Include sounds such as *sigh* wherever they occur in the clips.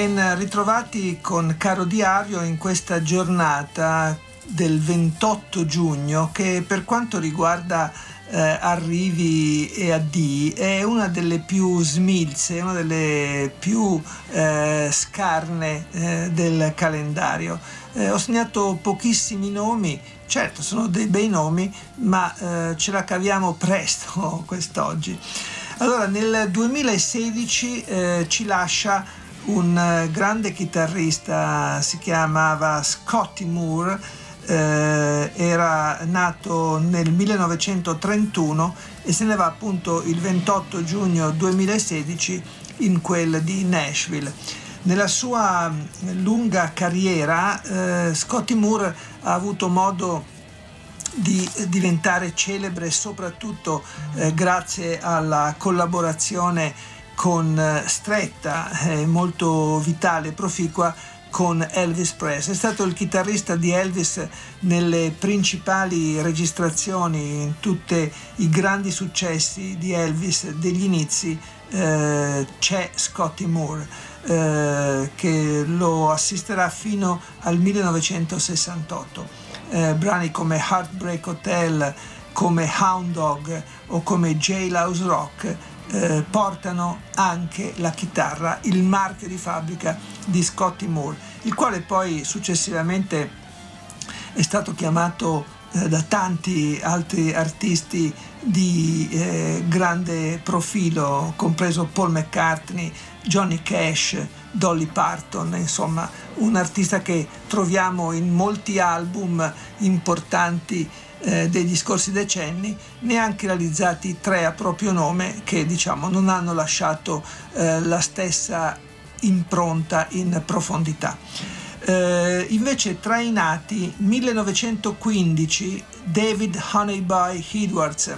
Ben ritrovati con Caro Diario in questa giornata del 28 giugno che per quanto riguarda eh, arrivi e addii è una delle più smilze, una delle più eh, scarne eh, del calendario. Eh, ho segnato pochissimi nomi, certo sono dei bei nomi, ma eh, ce la caviamo presto *laughs* quest'oggi. Allora, nel 2016 eh, ci lascia un eh, grande chitarrista, si chiamava Scotty Moore, eh, era nato nel 1931 e se ne va appunto il 28 giugno 2016 in quel di Nashville. Nella sua mm, lunga carriera eh, Scotty Moore ha avuto modo di diventare celebre soprattutto eh, grazie alla collaborazione con eh, stretta, eh, molto vitale e proficua con Elvis Presley. È stato il chitarrista di Elvis nelle principali registrazioni, in tutti i grandi successi di Elvis degli inizi. Eh, c'è Scotty Moore eh, che lo assisterà fino al 1968. Eh, brani come Heartbreak Hotel, come Hound Dog o come Jailhouse Rock eh, portano anche la chitarra, il marchio di fabbrica di Scotty Moore, il quale poi successivamente è stato chiamato eh, da tanti altri artisti di eh, grande profilo, compreso Paul McCartney, Johnny Cash, Dolly Parton, insomma un artista che troviamo in molti album importanti eh, degli scorsi decenni, neanche realizzati tre a proprio nome che diciamo non hanno lasciato eh, la stessa impronta in profondità. Eh, invece tra i nati 1915 David Honeyboy Edwards,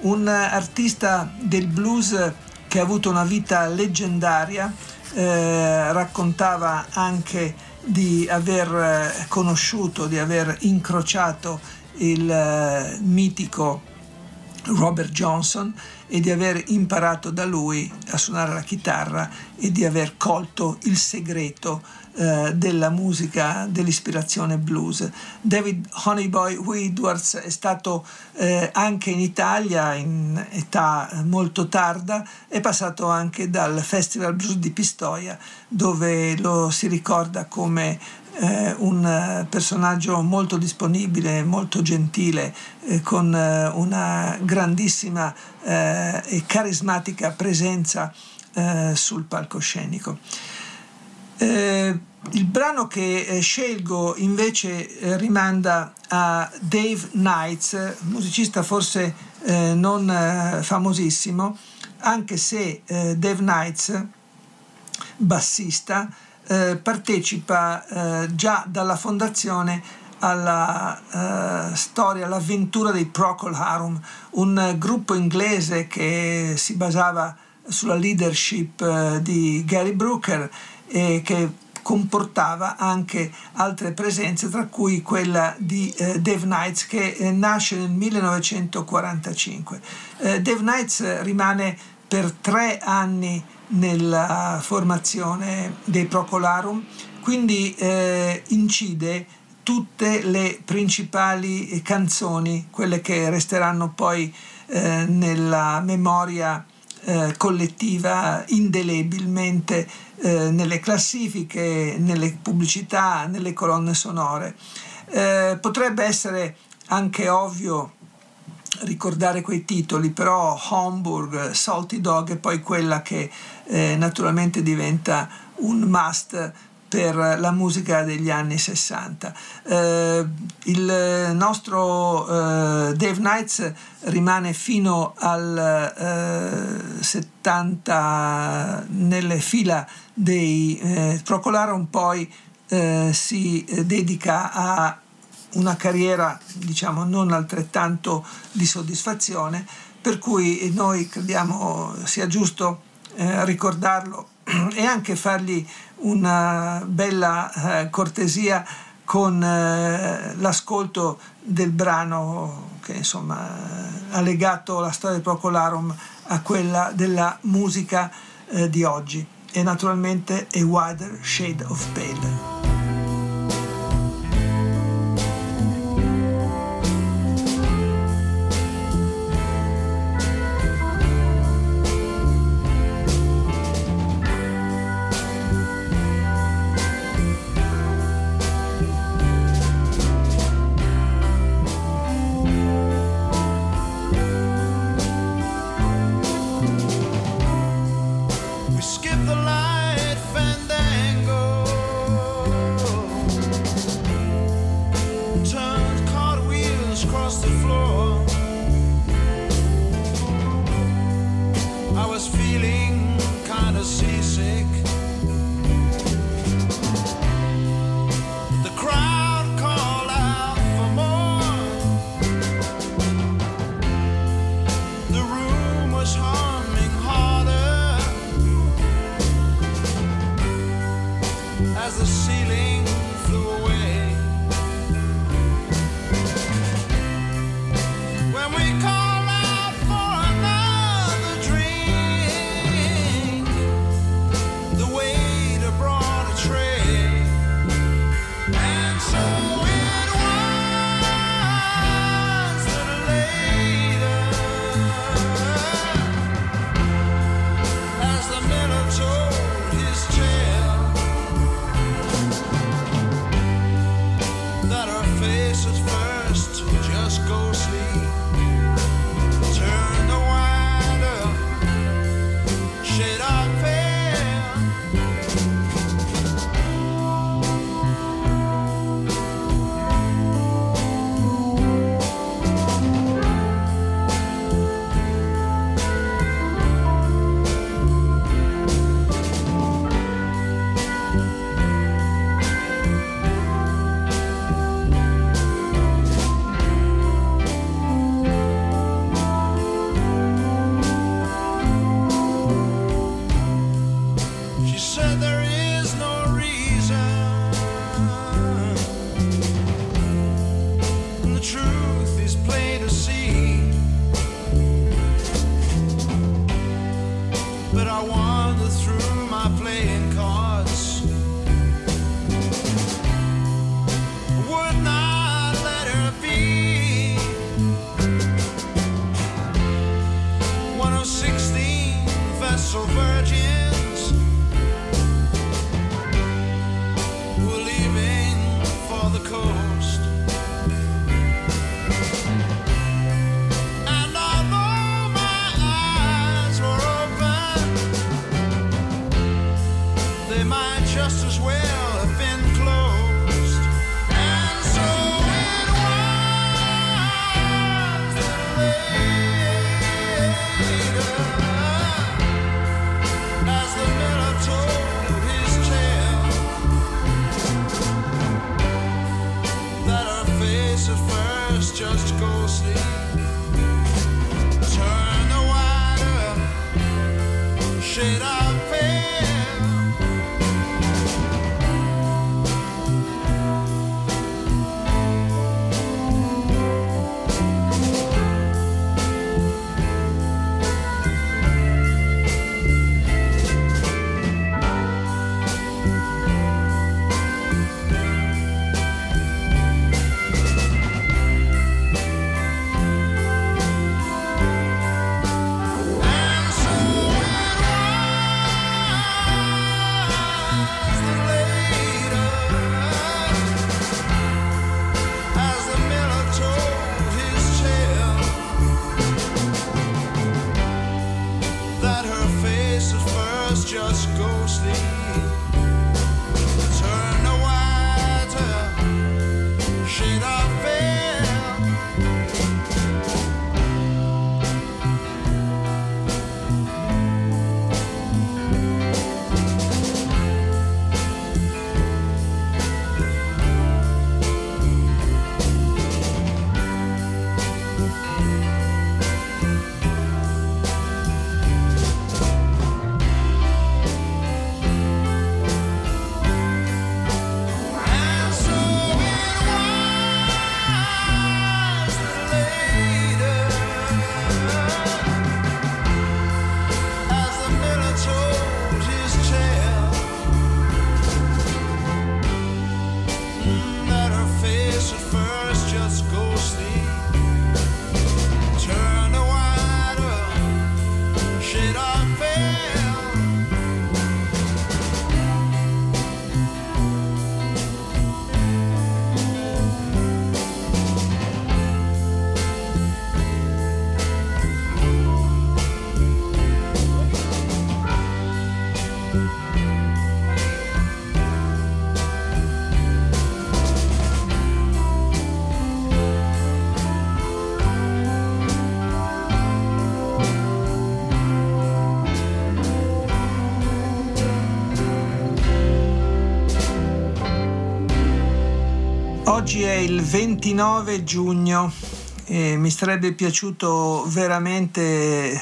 un artista del blues che ha avuto una vita leggendaria, eh, raccontava anche di aver eh, conosciuto, di aver incrociato il eh, mitico Robert Johnson e di aver imparato da lui a suonare la chitarra e di aver colto il segreto eh, della musica dell'ispirazione blues. David Honeyboy Edwards è stato eh, anche in Italia in età molto tarda, è passato anche dal Festival Blues di Pistoia dove lo si ricorda come eh, un personaggio molto disponibile, molto gentile, eh, con eh, una grandissima eh, e carismatica presenza eh, sul palcoscenico. Eh, il brano che scelgo invece rimanda a Dave Knights, musicista forse non famosissimo, anche se Dave Knights, bassista, eh, partecipa eh, già dalla fondazione alla eh, storia, all'avventura dei Procol Harum, un gruppo inglese che si basava sulla leadership eh, di Gary Brooker e che comportava anche altre presenze, tra cui quella di eh, Dave Knights che eh, nasce nel 1945. Eh, Dave Knights rimane per tre anni nella formazione dei Procolarum, quindi eh, incide tutte le principali canzoni, quelle che resteranno poi eh, nella memoria eh, collettiva indelebilmente eh, nelle classifiche, nelle pubblicità, nelle colonne sonore. Eh, potrebbe essere anche ovvio ricordare quei titoli, però Homburg, Salty Dog è poi quella che eh, naturalmente diventa un must per la musica degli anni 60. Eh, il nostro eh, Dave Knights rimane fino al 70 nelle fila dei eh, Procolarum, poi eh, si dedica a una carriera diciamo non altrettanto di soddisfazione, per cui noi crediamo sia giusto eh, ricordarlo *clears throat* e anche fargli una bella eh, cortesia con eh, l'ascolto del brano che insomma ha legato la storia del Procolarum a quella della musica eh, di oggi e naturalmente A Wider Shade of Pale. first. Oggi è il 29 giugno e mi sarebbe piaciuto veramente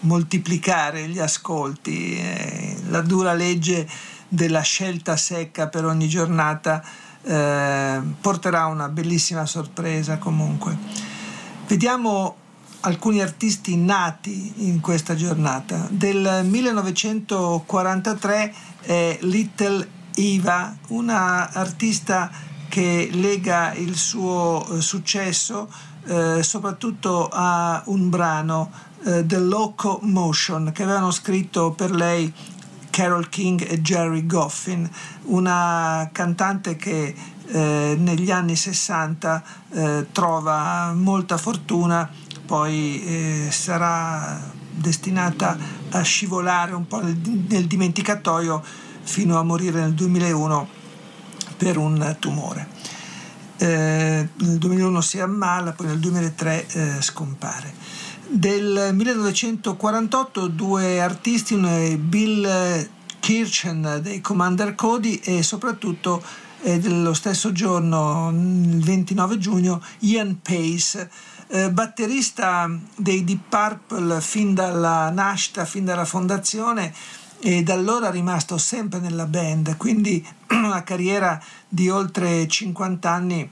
moltiplicare gli ascolti. Eh, la dura legge della scelta secca per ogni giornata eh, porterà una bellissima sorpresa comunque. Vediamo alcuni artisti nati in questa giornata. Del 1943 è Little Eva, una artista che lega il suo eh, successo eh, soprattutto a un brano eh, The Locomotion che avevano scritto per lei Carol King e Jerry Goffin, una cantante che eh, negli anni 60 eh, trova molta fortuna, poi eh, sarà destinata a scivolare un po' nel dimenticatoio fino a morire nel 2001 per un tumore. Eh, nel 2001 si ammala, poi nel 2003 eh, scompare. Del 1948 due artisti, Bill Kirchen dei Commander Cody e soprattutto eh, dello stesso giorno, il 29 giugno, Ian Pace, eh, batterista dei Deep Purple fin dalla nascita, fin dalla fondazione, e da allora è rimasto sempre nella band, quindi *clears throat* una carriera di oltre 50 anni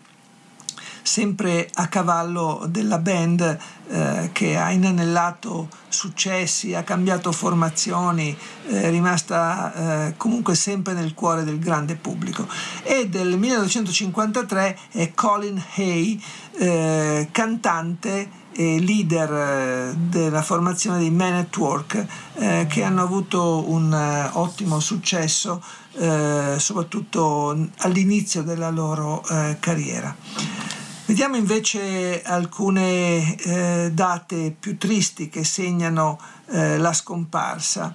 sempre a cavallo della band eh, che ha inanellato successi, ha cambiato formazioni, eh, è rimasta eh, comunque sempre nel cuore del grande pubblico. E del 1953 è Colin Hay, eh, cantante e leader eh, della formazione dei Men at Work eh, che hanno avuto un uh, ottimo successo eh, soprattutto all'inizio della loro eh, carriera. Vediamo invece alcune eh, date più tristi che segnano la scomparsa.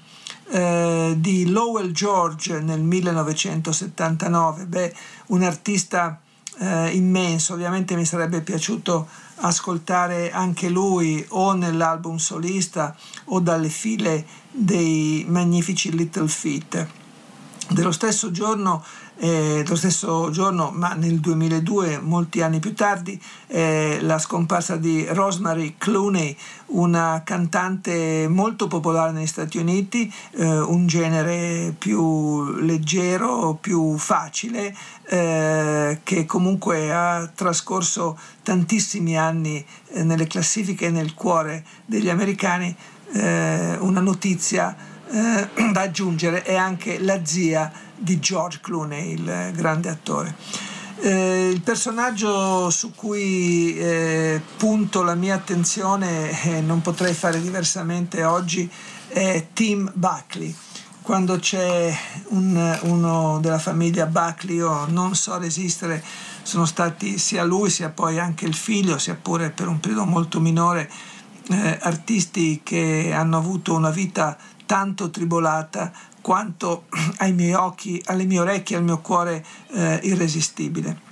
di Lowell George nel 1979, beh, un artista immenso, ovviamente mi sarebbe piaciuto ascoltare anche lui o nell'album solista o dalle file dei magnifici Little Feet. Dello stesso giorno eh, lo stesso giorno, ma nel 2002, molti anni più tardi, eh, la scomparsa di Rosemary Clooney, una cantante molto popolare negli Stati Uniti, eh, un genere più leggero, più facile, eh, che comunque ha trascorso tantissimi anni eh, nelle classifiche e nel cuore degli americani. Eh, una notizia *clears throat* da aggiungere è anche la zia di George Clooney, il grande attore. Eh, il personaggio su cui eh, punto la mia attenzione, e eh, non potrei fare diversamente oggi, è Tim Buckley. Quando c'è un, uno della famiglia Buckley, io non so resistere, sono stati sia lui sia poi anche il figlio, sia pure per un periodo molto minore, eh, artisti che hanno avuto una vita tanto tribolata quanto *clears throat* ai miei occhi, alle mie orecchie, al mio cuore eh, irresistibile.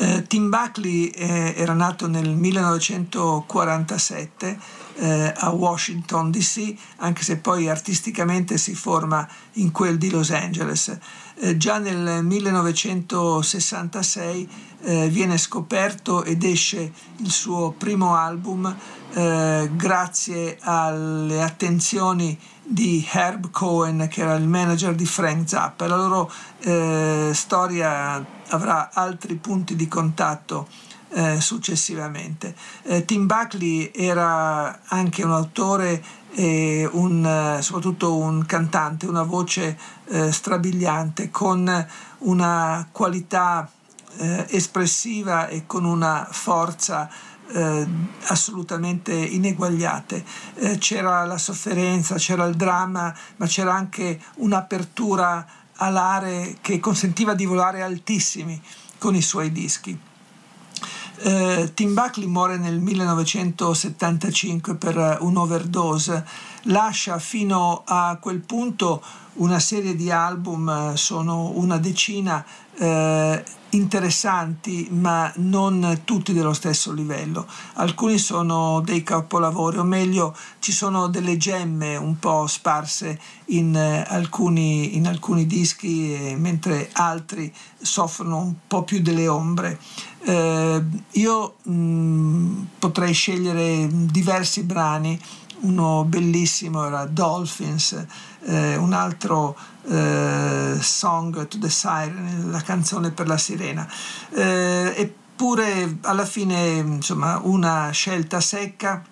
Eh, Tim Buckley eh, era nato nel 1947 eh, a Washington DC, anche se poi artisticamente si forma in quel di Los Angeles. Eh, già nel 1966 eh, viene scoperto ed esce il suo primo album eh, grazie alle attenzioni di Herb Cohen che era il manager di Frank Zappa. La loro eh, storia avrà altri punti di contatto eh, successivamente. Eh, Tim Buckley era anche un autore e un, eh, soprattutto un cantante, una voce strabiliante con una qualità espressiva e con una forza eh, assolutamente ineguagliate. Eh, c'era la sofferenza, c'era il dramma, ma c'era anche un'apertura alare che consentiva di volare altissimi con i suoi dischi. Eh, Tim Buckley muore nel 1975 per un'overdose, lascia fino a quel punto una serie di album, sono una decina, eh, interessanti ma non tutti dello stesso livello. Alcuni sono dei capolavori, o meglio ci sono delle gemme un po' sparse in, eh, alcuni, in alcuni, dischi, eh, mentre altri soffrono un po' più delle ombre. Eh, io mh, mm, potrei scegliere diversi brani, uno bellissimo era Dolphins, eh, un altro eh, Song to the Siren, la canzone per la sirena. Eh, eppure alla fine insomma una scelta secca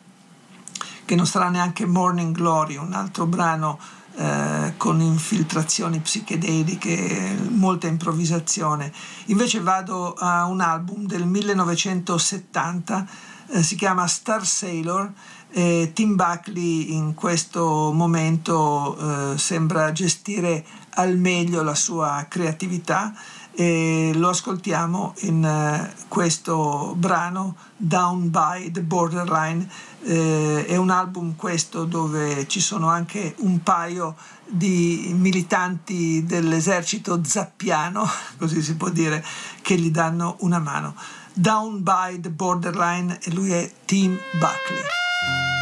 che non sarà neanche Morning Glory, un altro brano eh, con infiltrazioni psichedeliche, molta improvvisazione. Invece vado a un album del 1970, eh, si chiama Star Sailor eh, Tim Buckley in questo momento eh, sembra gestire al meglio la sua creatività e lo ascoltiamo in uh, questo brano Down by the Borderline. Eh, è un album questo dove ci sono anche un paio di militanti dell'esercito zappiano, *laughs* così si può dire, che gli danno una mano. Down by the Borderline e lui è Tim Buckley. Thank you.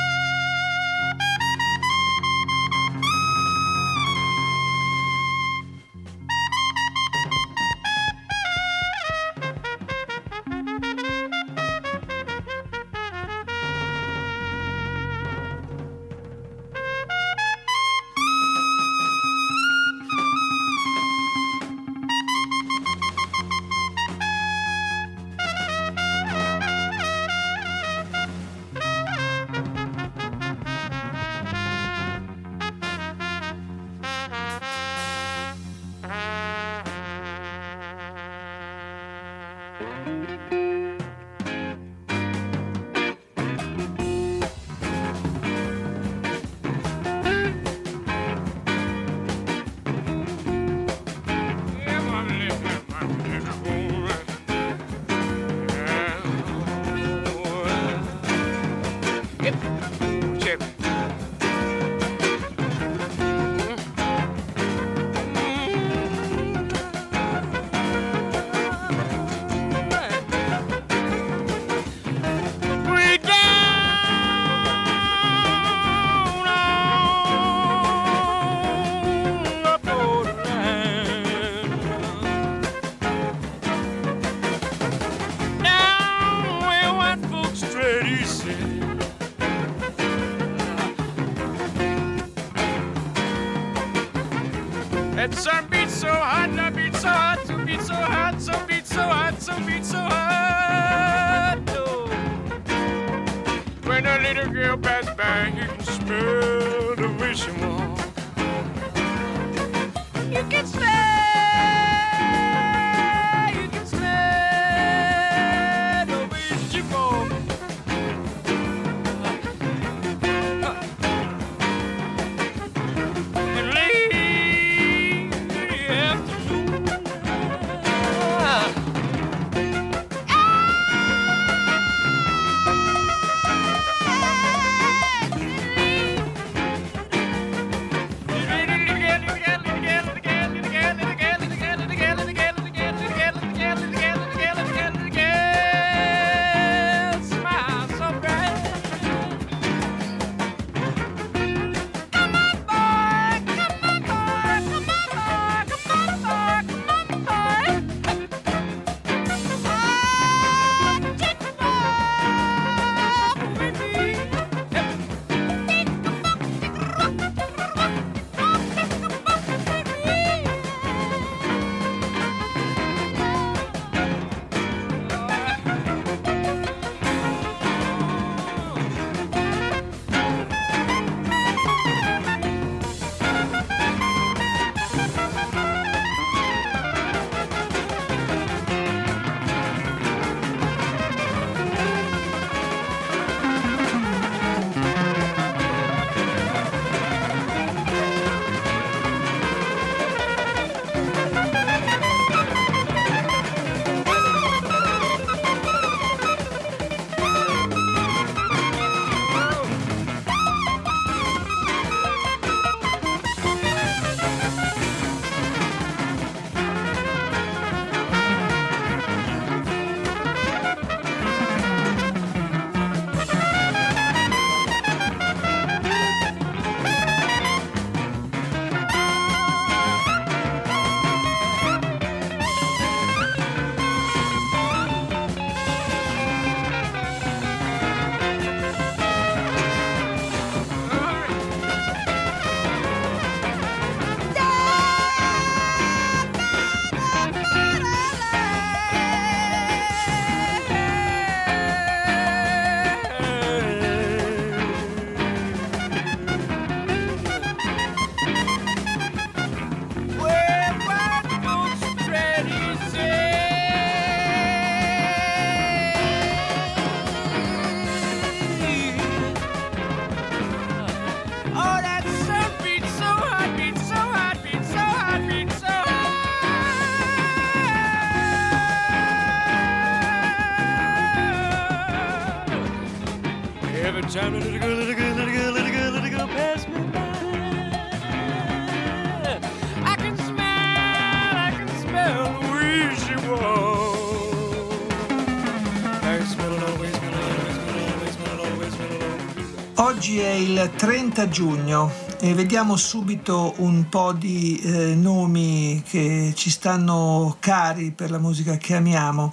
30 giugno e vediamo subito un po' di eh, nomi che ci stanno cari per la musica che amiamo.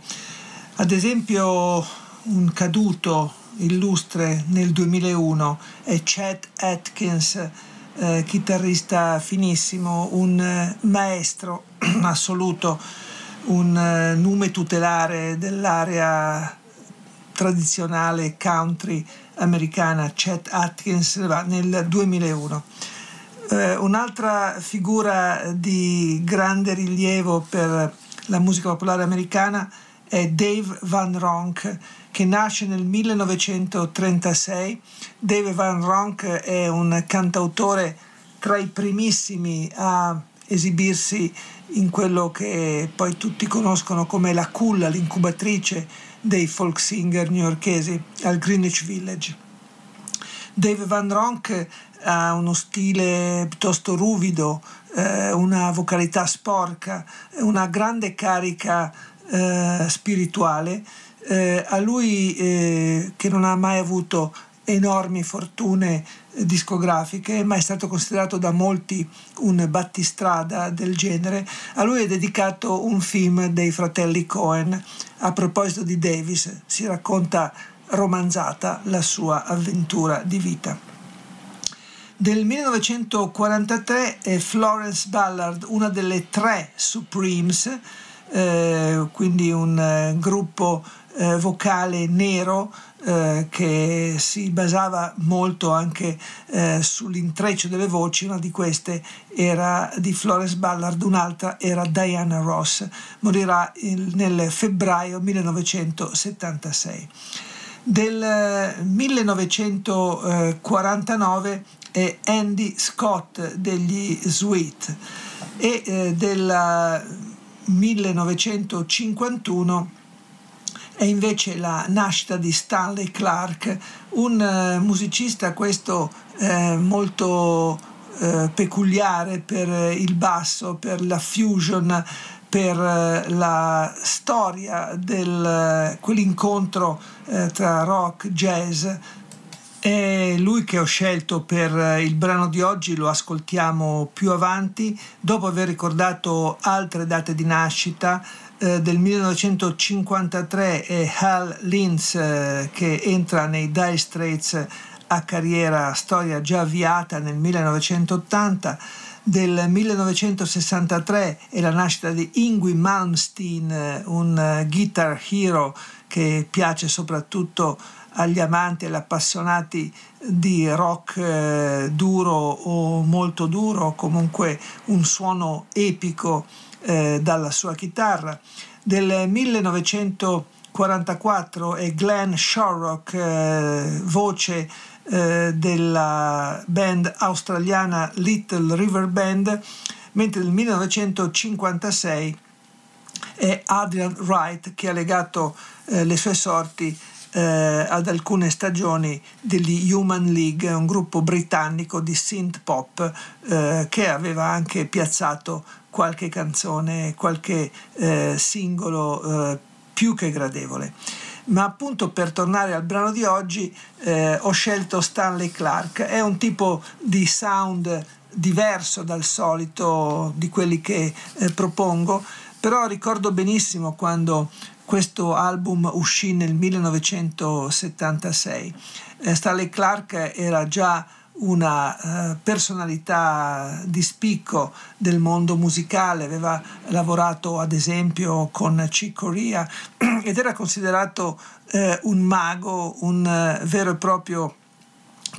Ad esempio un caduto illustre nel 2001 è Chet Atkins, eh, chitarrista finissimo, un maestro *clears throat* assoluto, un eh, nume tutelare dell'area tradizionale country americana Chet Atkins nel 2001. Eh, un'altra figura di grande rilievo per la musica popolare americana è Dave Van Ronk che nasce nel 1936. Dave Van Ronk è un cantautore tra i primissimi a esibirsi in quello che poi tutti conoscono come la culla, l'incubatrice dei folk singer newyorkesi al Greenwich Village. Dave Van Ronk ha uno stile piuttosto ruvido, eh, una vocalità sporca, una grande carica eh, spirituale. Eh, a lui eh, che non ha mai avuto enormi fortune discografiche, ma è stato considerato da molti un battistrada del genere. A lui è dedicato un film dei fratelli Cohen. A proposito di Davis, si racconta romanzata la sua avventura di vita. Del 1943 è Florence Ballard, una delle tre Supremes, eh, quindi un eh, gruppo eh, vocale nero eh, che si basava molto anche eh, sull'intreccio delle voci, una di queste era di Florence Ballard, un'altra era Diana Ross, morirà il, nel febbraio 1976. Del 1949 eh, è Andy Scott degli Sweet e eh, del 1951 è invece la nascita di Stanley Clark, un uh, musicista questo eh, molto eh, peculiare per il basso, per la fusion, per eh, la storia di quell'incontro eh, tra rock e jazz. È lui che ho scelto per il brano di oggi, lo ascoltiamo più avanti, dopo aver ricordato altre date di nascita, eh, del 1953 è Hal Linz eh, che entra nei Dire Straits a carriera storia già avviata nel 1980 del 1963 è la nascita di Ingui Malmsteen, un guitar hero che piace soprattutto agli amanti e agli appassionati di rock eh, duro o molto duro, comunque un suono epico eh, dalla sua chitarra. Del 1944 è Glenn Shorrock, eh, voce eh, della band australiana Little River Band, mentre nel 1956 è Adrian Wright che ha legato eh, le sue sorti eh, ad alcune stagioni degli Human League, un gruppo britannico di synth pop eh, che aveva anche piazzato qualche canzone, qualche eh, singolo eh, più che gradevole. Ma appunto per tornare al brano di oggi eh, ho scelto Stanley Clark, è un tipo di sound diverso dal solito di quelli che eh, propongo, però ricordo benissimo quando questo album uscì nel 1976. Eh, Stanley Clark era già una uh, personalità di spicco del mondo musicale, aveva lavorato ad esempio con Chick Corea *clears throat* ed era considerato uh, un mago, un uh, vero e proprio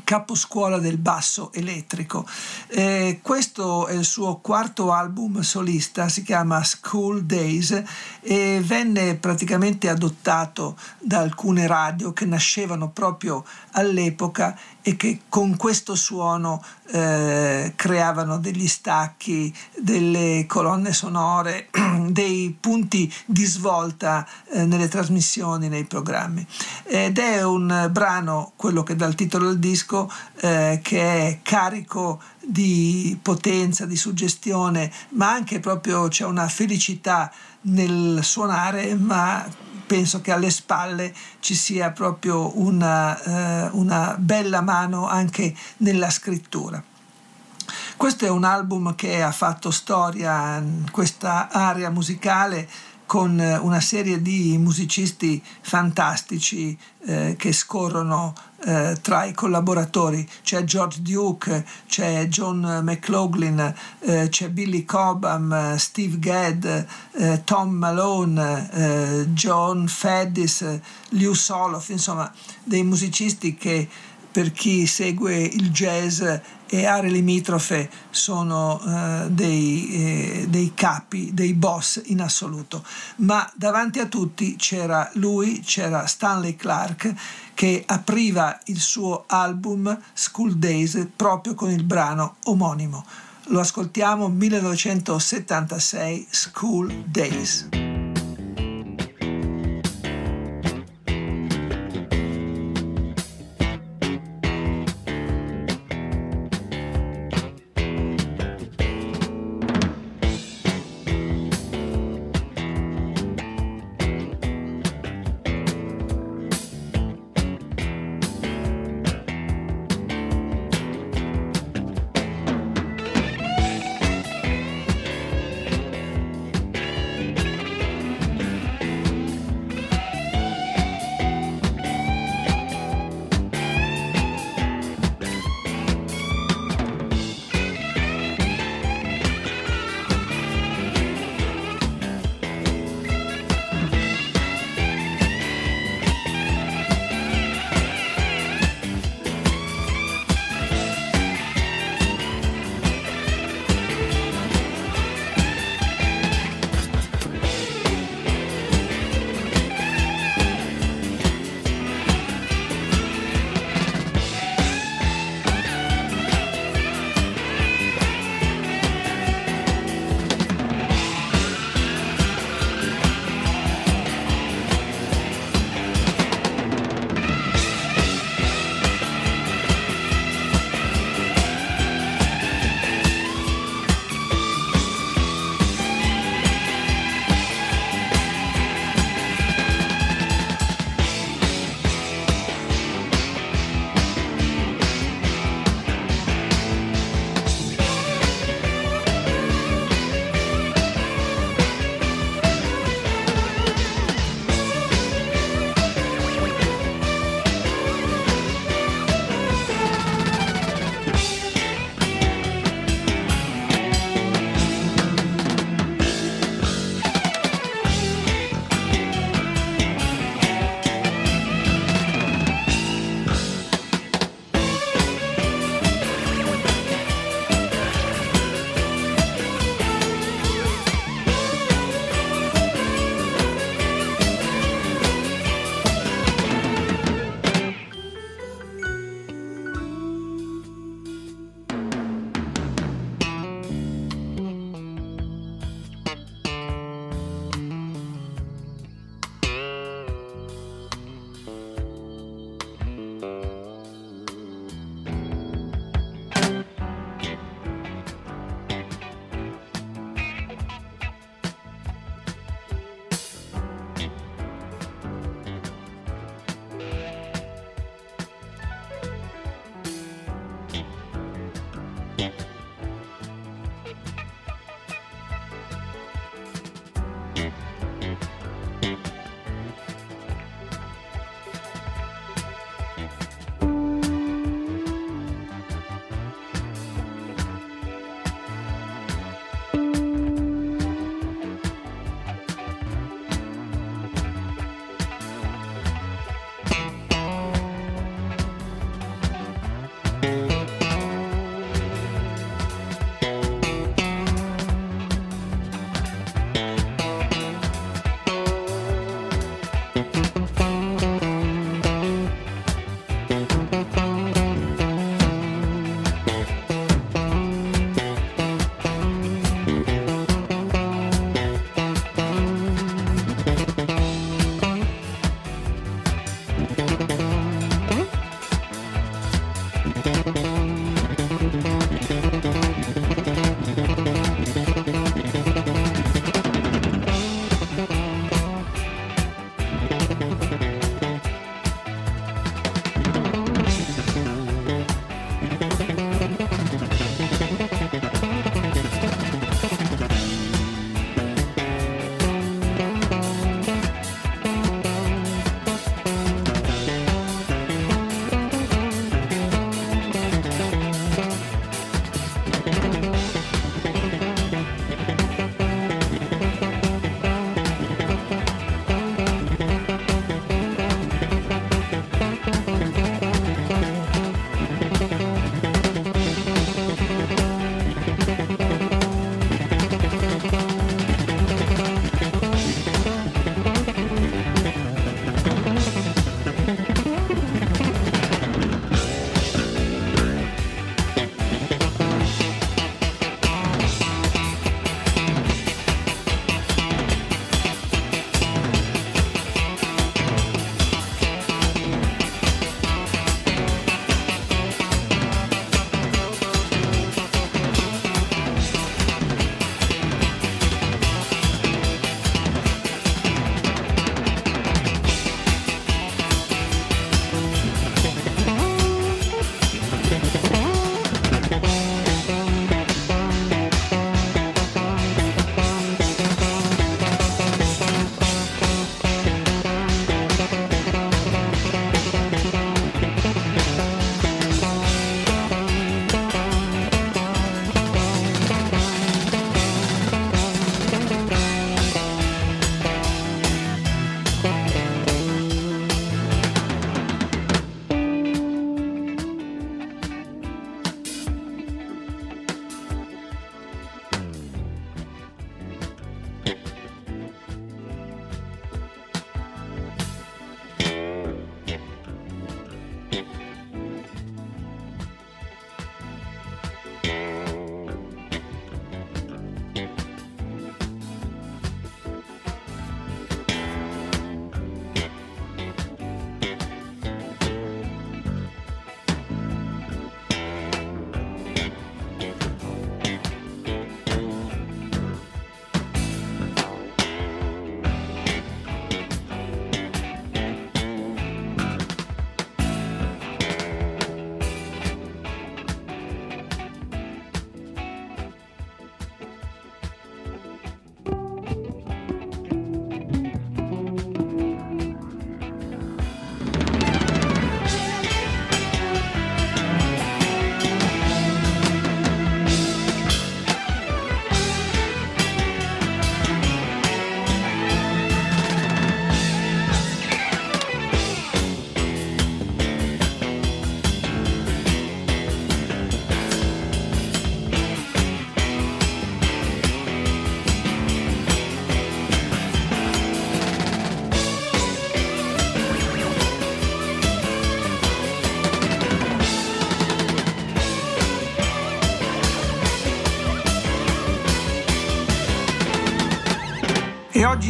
caposcuola del basso elettrico. Eh, questo è il suo quarto album solista, si chiama School Days e venne praticamente adottato da alcune radio che nascevano proprio all'epoca e che con questo suono eh, creavano degli stacchi, delle colonne sonore, *clears throat* dei punti di svolta eh, nelle trasmissioni, nei programmi. Ed è un brano, quello che dà il titolo al disco, eh, che è carico di potenza, di suggestione, ma anche proprio c'è una felicità nel suonare, ma penso che alle spalle ci sia proprio una, eh, una bella mano anche nella scrittura. Questo è un album che ha fatto storia in questa area musicale con una serie di musicisti fantastici eh, che scorrono eh, tra i collaboratori. C'è George Duke, c'è John McLaughlin, eh, c'è Billy Cobham, Steve Gadd, eh, Tom Malone, eh, John Faddis, Lew Soloff, insomma dei musicisti che per chi segue il jazz e aree limitrofe sono eh, dei, eh, dei, capi, dei boss in assoluto. Ma davanti a tutti c'era lui, c'era Stanley Clark che apriva il suo album School Days proprio con il brano omonimo. Lo ascoltiamo 1976 School Days.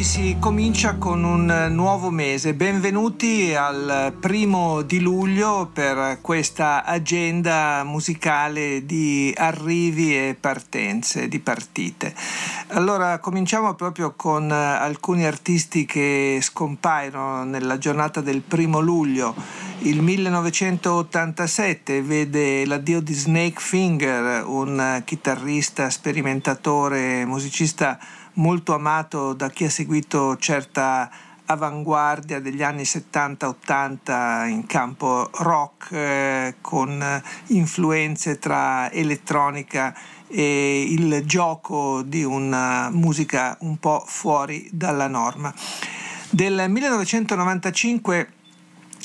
Oggi si comincia con un nuovo mese. Benvenuti al primo di luglio per questa agenda musicale di arrivi e partenze, di partite. Allora cominciamo proprio con alcuni artisti che scompaiono nella giornata del primo luglio. Il 1987 vede l'addio di Snake Finger, un chitarrista, sperimentatore, musicista molto amato da chi ha seguito certa avanguardia degli anni 70-80 in campo rock eh, con influenze tra elettronica e il gioco di una musica un po' fuori dalla norma. Del 1995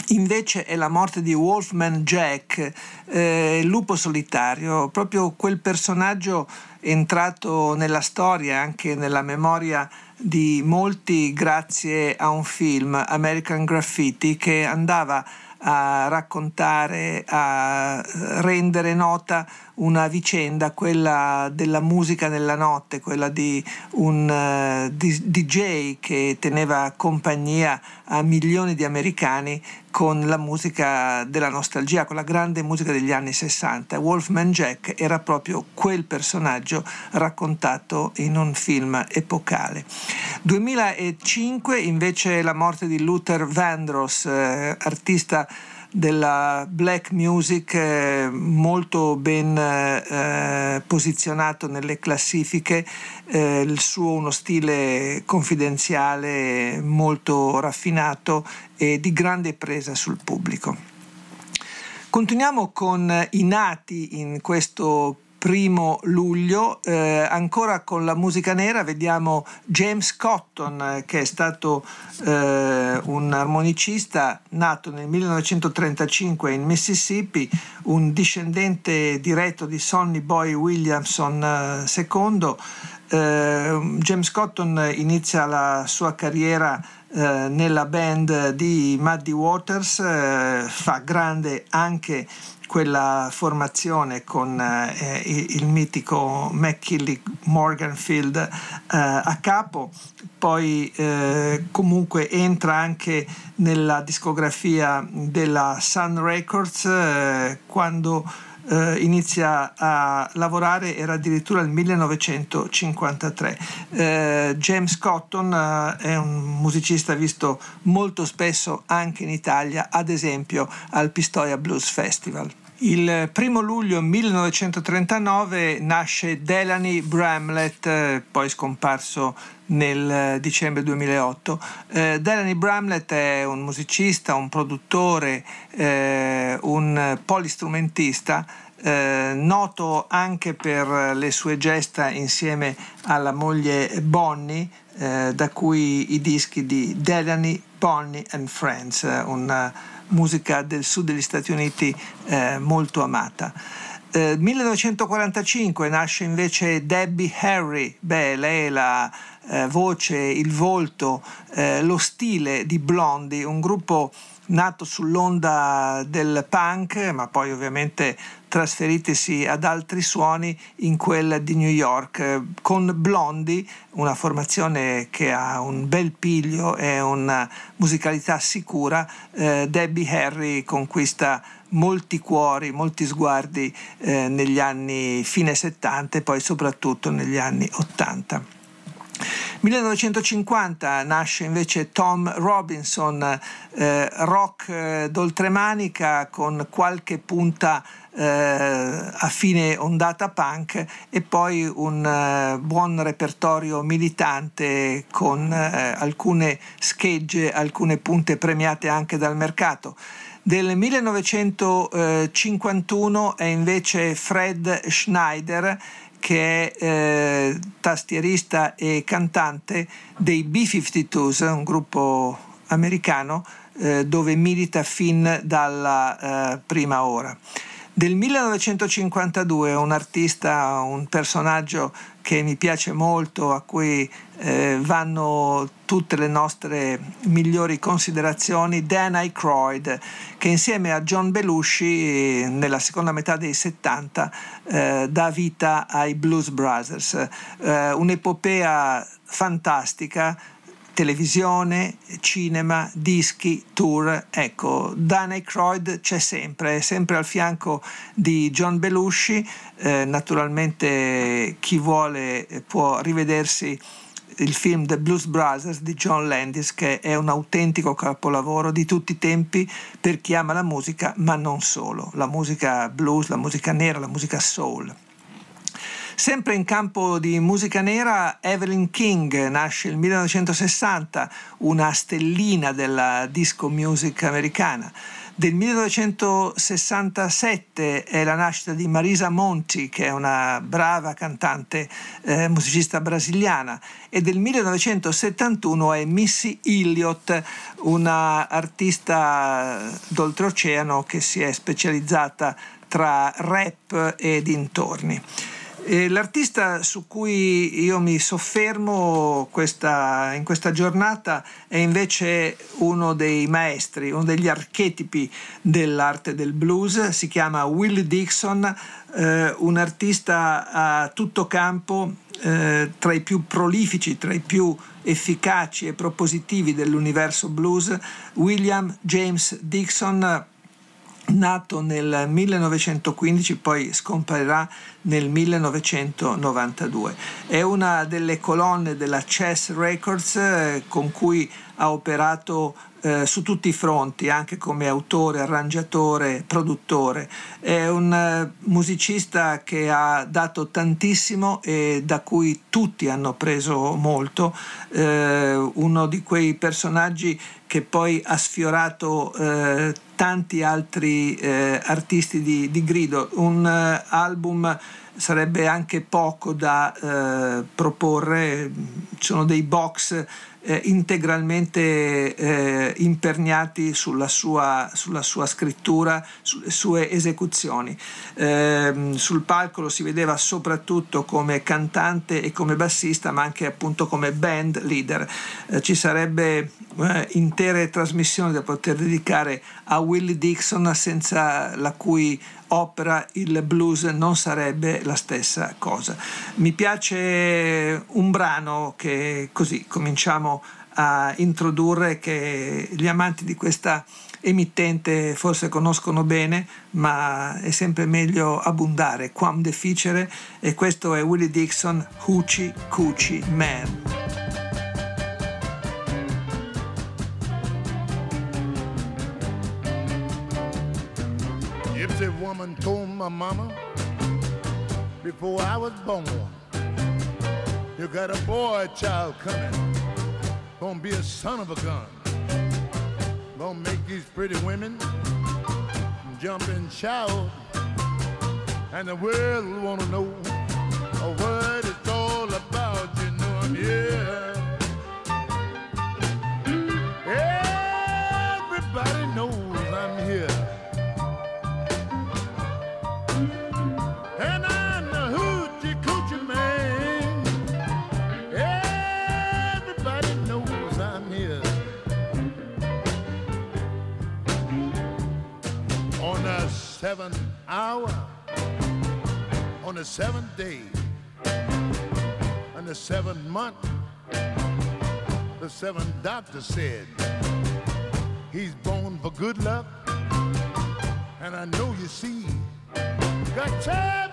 invece è la morte di Wolfman Jack, eh, lupo solitario, proprio quel personaggio entrato nella storia, anche nella memoria di molti grazie a un film, American Graffiti, che andava a raccontare, a rendere nota una vicenda, quella della musica nella notte, quella di un uh, DJ che teneva compagnia a milioni di americani con la musica della nostalgia, con la grande musica degli anni 60. Wolfman Jack era proprio quel personaggio raccontato in un film epocale. 2005 invece la morte di Luther Vandross, eh, artista della black music eh, molto ben eh, posizionato nelle classifiche, eh, il suo uno stile confidenziale molto raffinato e di grande presa sul pubblico. Continuiamo con i nati in questo primo luglio, eh, ancora con la musica nera, vediamo James Cotton, eh, che è stato eh, un armonicista nato nel 1935 in Mississippi, un discendente diretto di Sonny Boy Williamson II. Eh, James Cotton inizia la sua carriera eh, nella band di Muddy Waters, eh, fa grande anche quella formazione con eh, il mitico McKinley Morganfield eh, a capo, poi eh, comunque entra anche nella discografia della Sun Records eh, quando eh, inizia a lavorare era addirittura il 1953. Eh, James Cotton eh, è un musicista visto molto spesso anche in Italia, ad esempio al Pistoia Blues Festival. Il primo luglio 1939 nasce Delaney Bramlett, eh, poi scomparso nel dicembre 2008. Eh, Delaney Bramlett è un musicista, un produttore, eh, un polistrumentista. Eh, noto anche per le sue gesta insieme alla moglie Bonnie, eh, da cui i dischi di Delaney, Bonnie and Friends, una musica del sud degli Stati Uniti eh, molto amata. Eh, 1945 nasce invece Debbie Harry, beh, lei è la eh, voce, il volto, eh, lo stile di Blondie, un gruppo nato sull'onda del punk, ma poi ovviamente trasferitisi ad altri suoni in quella di New York, con Blondie, una formazione che ha un bel piglio e una musicalità sicura, eh, Debbie Harry conquista molti cuori, molti sguardi eh, negli anni fine 70 e poi soprattutto negli anni 80. 1950 nasce invece Tom Robinson, eh, rock eh, d'oltremanica con qualche punta eh, a fine ondata punk e poi un eh, buon repertorio militante con eh, alcune schegge, alcune punte premiate anche dal mercato. Del 1951 è invece Fred Schneider che è eh, tastierista e cantante dei B-52s, un gruppo americano eh, dove milita fin dalla eh, prima ora. Del 1952 un artista, un personaggio che mi piace molto, a cui eh, vanno tutte le nostre migliori considerazioni, Dan Aykroyd, che insieme a John Belushi nella seconda metà dei 70 eh, dà vita ai Blues Brothers, eh, un'epopea fantastica televisione, cinema, dischi, tour. Ecco, Dan Aykroyd c'è sempre, è sempre al fianco di John Belushi. Eh, naturalmente chi vuole può rivedersi il film The Blues Brothers di John Landis che è un autentico capolavoro di tutti i tempi per chi ama la musica ma non solo, la musica blues, la musica nera, la musica soul. Sempre in campo di musica nera, Evelyn King nasce nel 1960, una stellina della disco music americana. Del 1967 è la nascita di Marisa Monti, che è una brava cantante eh, musicista brasiliana, e del 1971 è Missy Elliott, una artista d'oltreoceano che si è specializzata tra rap e dintorni. E l'artista su cui io mi soffermo questa, in questa giornata è invece uno dei maestri, uno degli archetipi dell'arte del blues, si chiama Willie Dixon, eh, un artista a tutto campo, eh, tra i più prolifici, tra i più efficaci e propositivi dell'universo blues, William James Dixon nato nel 1915, poi scomparirà nel 1992. È una delle colonne della Chess Records eh, con cui ha operato eh, su tutti i fronti, anche come autore, arrangiatore, produttore. È un eh, musicista che ha dato tantissimo e da cui tutti hanno preso molto, eh, uno di quei personaggi che poi ha sfiorato eh, tanti altri eh, artisti di, di, grido. Un uh, album sarebbe anche poco da uh, proporre, ci sono dei box eh, integralmente eh, imperniati sulla sua, sulla sua, scrittura, sulle sue esecuzioni. Eh, sul palco lo si vedeva soprattutto come cantante e come bassista, ma anche appunto come band leader. Eh, ci sarebbe eh, intere trasmissioni da poter dedicare a Willie Dixon senza la cui opera il blues non sarebbe la stessa cosa. Mi piace un brano che così cominciamo a introdurre che gli amanti di questa emittente forse conoscono bene, ma è sempre meglio abbondare, quam deficere, e questo è Willie Dixon, Hoochie Coochie Man. Gypsy told my mama before I was born, you got a boy child coming, gonna be a son of a gun, gonna make these pretty women jump and shout, and the world wanna know what it's all about. You know I'm here. Seventh hour, on the seventh day, on the seventh month, the seventh doctor said he's born for good luck. And I know you see Got seven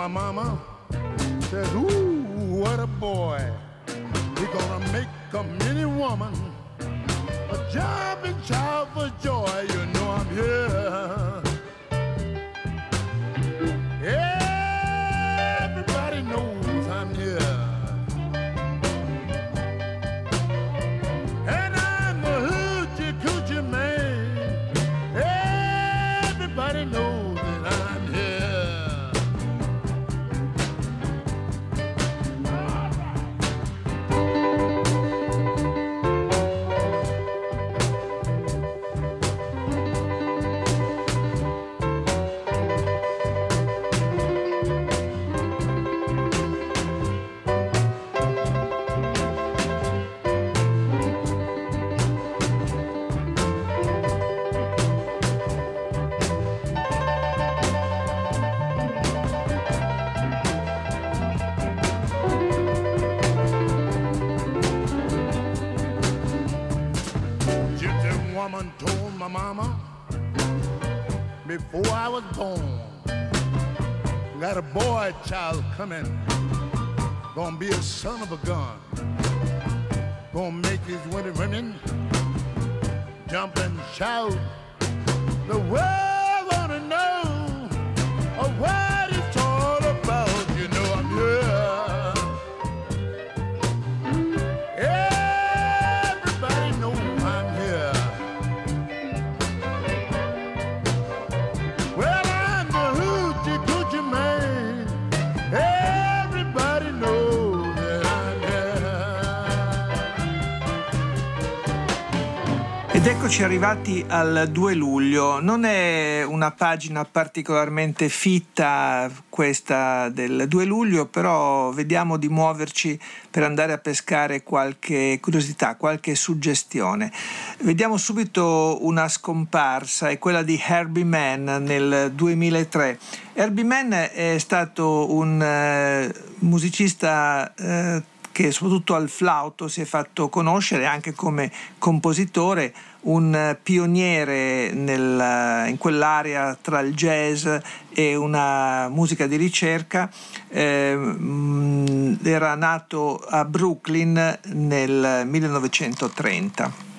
my mama, woman told my mama before I was born, got a boy child coming, gonna be a son of a gun, gonna make his winter women jump and shout. The world wanna know of what eccoci arrivati al 2 luglio. Non è una pagina particolarmente fitta questa del 2 luglio, però vediamo di muoverci per andare a pescare qualche curiosità, qualche suggestione. Vediamo subito una scomparsa, è quella di Herbie Mann nel 2003. Herbie Mann è stato un eh, musicista eh, che soprattutto al flauto si è fatto conoscere anche come compositore, un pioniere nel- in quell'area tra il jazz e una musica di ricerca. Eh, era nato a Brooklyn nel 1930.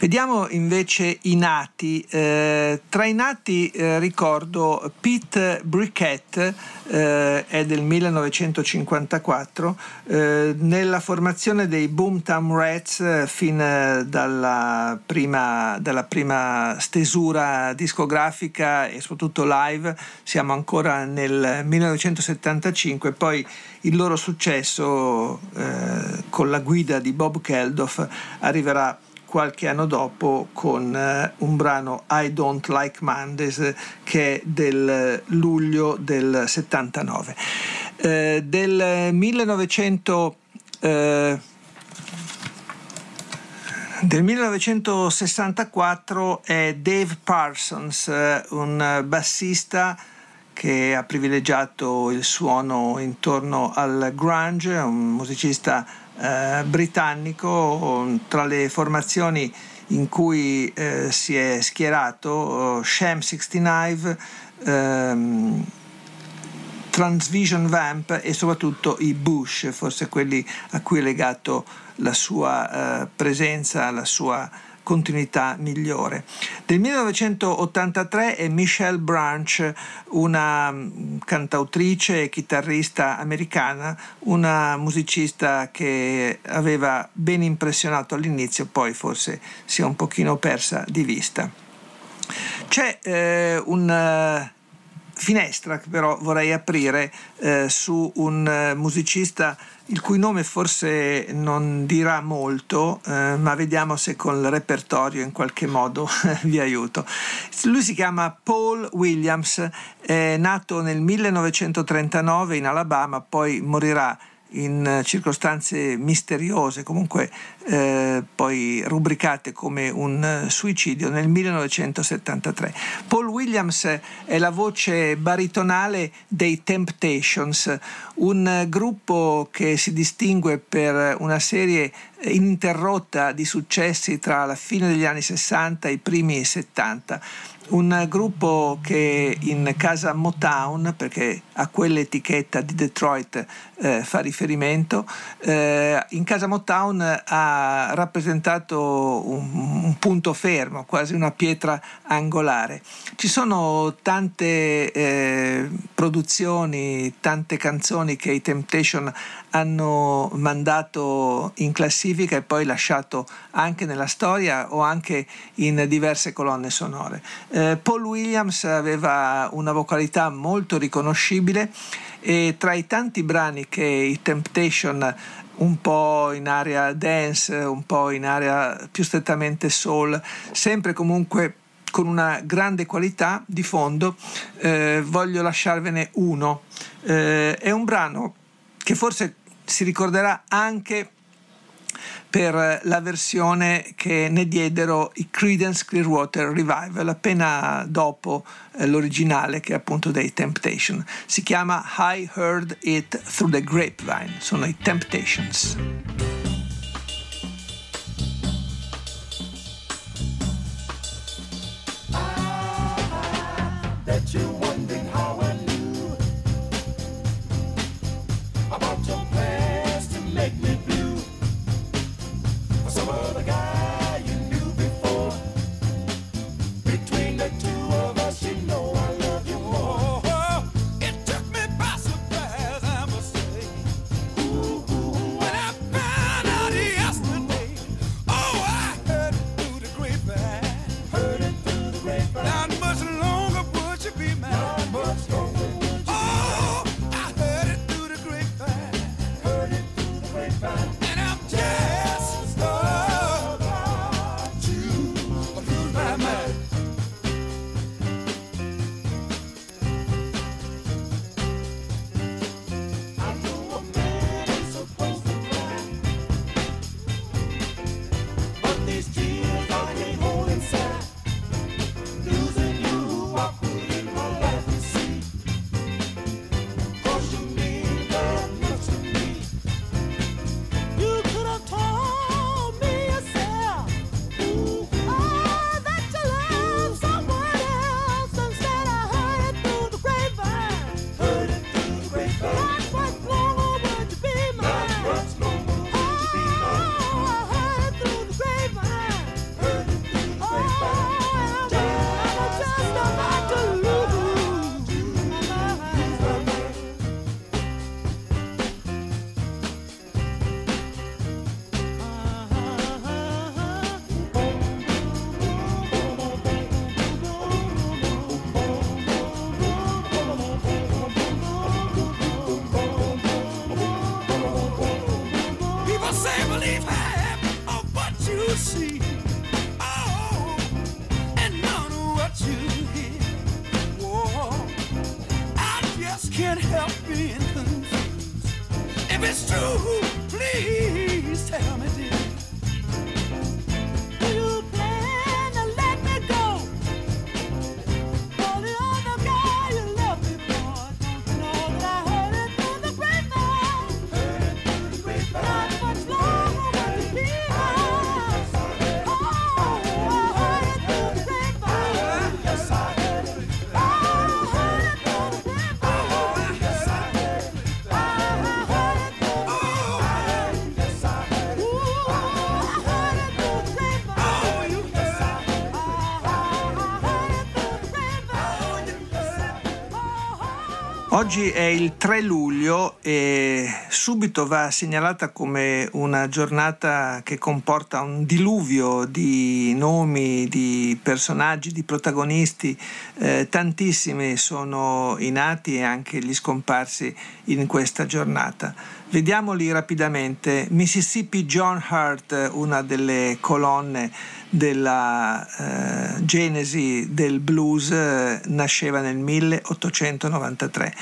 Vediamo invece i nati. Eh, tra i nati eh, ricordo Pete Briquette, eh, è del 1954, eh, nella formazione dei Boomtown Rats eh, fin eh, dalla prima, dalla prima stesura discografica e soprattutto live, siamo ancora nel 1975, poi il loro successo con la guida di Bob Geldof arriverà qualche anno dopo con eh, un brano I Don't Like Mondays eh, che è del luglio del 79. Eh, del 1900 eh, del 1964 è Dave Parsons, eh, un bassista che ha privilegiato il suono intorno al grunge, un musicista eh, britannico tra le formazioni in cui eh, si è schierato Sham 69 ehm, Transvision Vamp e soprattutto i Bush, forse quelli a cui è legato la sua eh, presenza, la sua continuità migliore. Del 1983 è Michelle Branch, una mm, cantautrice e chitarrista americana, una musicista che aveva ben impressionato all'inizio, poi forse si è un pochino persa di vista. C'è eh, un finestra che però vorrei aprire eh, su un eh, musicista il cui nome forse non dirà molto, eh, ma vediamo se con il repertorio in qualche modo *laughs* vi aiuto. Lui si chiama Paul Williams, è nato nel 1939 in Alabama, poi morirà in circostanze misteriose, comunque eh, poi rubricate come un suicidio nel 1973. Paul Williams è la voce baritonale dei Temptations, un gruppo che si distingue per una serie ininterrotta di successi tra la fine degli anni 60 e i primi 70 un gruppo che in casa Motown, perché a quell'etichetta di Detroit eh, fa riferimento, eh, in casa Motown ha rappresentato un, un, punto fermo, quasi una pietra angolare. Ci sono tante eh, produzioni, tante canzoni che i Temptation hanno mandato in classifica e poi lasciato anche nella storia o anche in diverse colonne sonore. Eh, Paul Williams aveva una vocalità molto riconoscibile e tra i tanti brani che i Temptation un po' in area dance, un po' in area più strettamente soul, sempre comunque con una grande qualità di fondo, eh, voglio lasciarvene uno. Eh, è un brano che forse si ricorderà anche per la versione che ne diedero i Credence Clearwater Revival appena dopo eh, l'originale che è appunto dei Temptation. Si chiama I Heard It Through the Grapevine, sono i Temptations. Oggi è il 3 luglio e subito va segnalata come una giornata che comporta un diluvio di nomi, di personaggi, di protagonisti. Eh, tantissimi sono i nati e anche gli scomparsi in questa giornata. Vediamoli rapidamente. Mississippi John Hurt, una delle colonne della eh, genesi del blues, eh, nasceva nel 1893.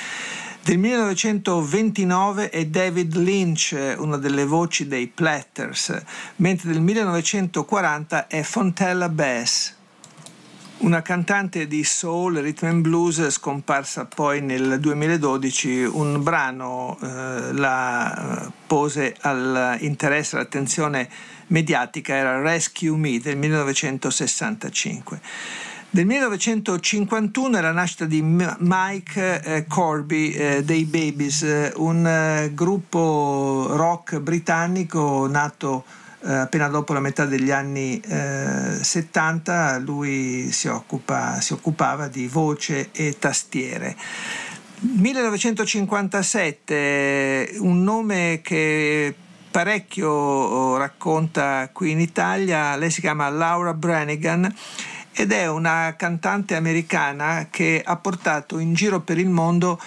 Del 1929 è David Lynch, eh, una delle voci dei Platters, mentre del 1940 è Fontella Bass, una cantante di soul, rhythm and blues scomparsa poi nel 2012, un brano eh, la eh, pose all'interesse, all'attenzione mediatica, era Rescue Me del 1965. Del 1951 è la nascita di Mike eh, Corby eh, dei Babies, eh, un gruppo rock britannico nato appena dopo la metà degli anni eh, 70. Lui si, occupa, si occupava di voce e tastiere. 1957, un nome che parecchio racconta qui in Italia, lei si chiama Laura Branigan ed è una cantante americana che ha portato in giro per il mondo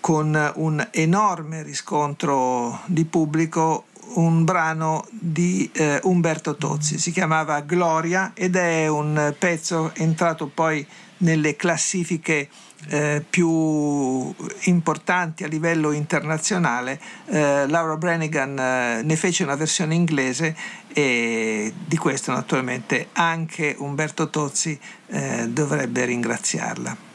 con un enorme riscontro di pubblico un brano di eh, Umberto Tozzi, si chiamava Gloria ed è un pezzo entrato poi nelle classifiche eh, più importanti a livello internazionale. Eh, Laura Branigan eh, ne fece una versione inglese e di questo naturalmente anche Umberto Tozzi eh, dovrebbe ringraziarla.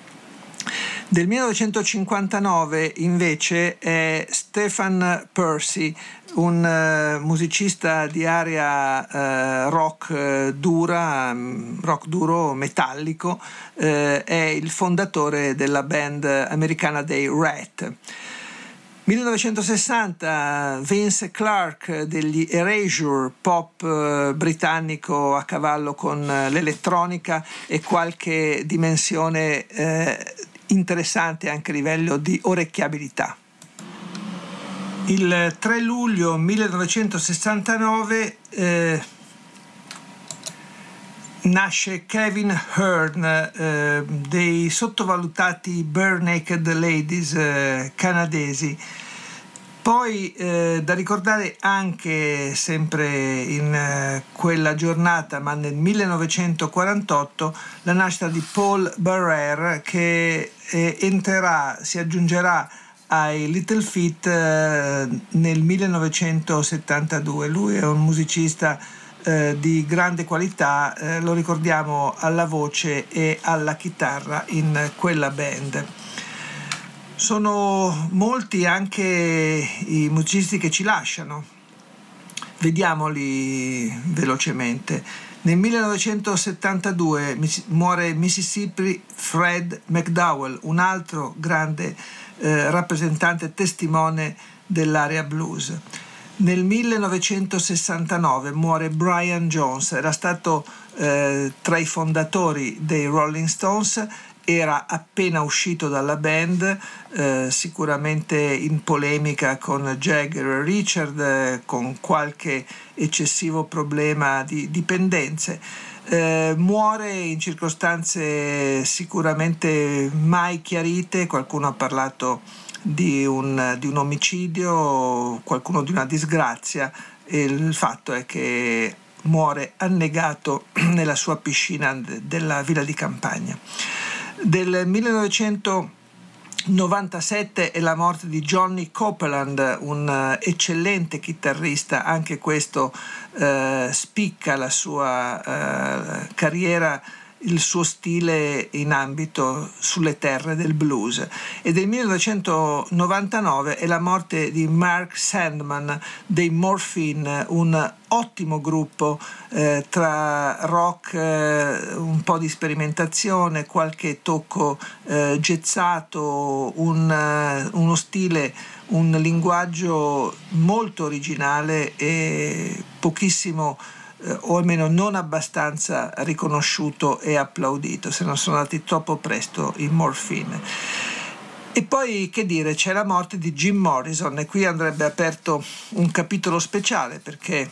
Del 1959 invece è Stefan Percy, un uh, musicista di area uh, rock uh, dura, um, rock duro, metallico, è il fondatore della band americana dei Rat. 1960 Vince Clark degli Erasure, pop britannico a cavallo con l'elettronica e qualche dimensione interessante anche a livello di orecchiabilità. Il 3 luglio 1969 eh, nasce Kevin Hearn eh, dei sottovalutati Bare Naked Ladies eh, canadesi. Poi eh, da ricordare anche sempre in eh, quella giornata, ma nel 1948, la nascita di Paul Barrère che eh, entrerà, si aggiungerà ai Little Feat eh, nel 1972. Lui è un musicista eh, di grande qualità, eh, lo ricordiamo alla voce e alla chitarra in quella band. Sono molti anche i musicisti che ci lasciano. Vediamoli velocemente. Nel 1972 muore Mississippi Fred McDowell, un altro grande eh, rappresentante testimone dell'area blues. Nel 1969 muore Brian Jones, era stato eh, tra i fondatori dei Rolling Stones era appena uscito dalla band, eh, sicuramente in polemica con Jagger e Richard, eh, con qualche eccessivo problema di dipendenze. Eh, muore in circostanze sicuramente mai chiarite, qualcuno ha parlato di un, di un omicidio, qualcuno di una disgrazia il fatto è che muore annegato *clears throat* nella sua piscina della villa di campagna del 1997 è la morte di Johnny Copeland, un eh, eccellente chitarrista, anche questo eh, spicca la sua eh, carriera il suo stile in ambito sulle terre del blues. E del 1999 è la morte di Mark Sandman dei Morphine, un ottimo gruppo eh, tra rock, eh, un po' di sperimentazione, qualche tocco eh, gezzato, un, uh, uno stile, un linguaggio molto originale e pochissimo eh, o almeno non abbastanza riconosciuto e applaudito, se non sono andati troppo presto in morfine. E poi che dire, c'è la morte di Jim Morrison e qui andrebbe aperto un capitolo speciale perché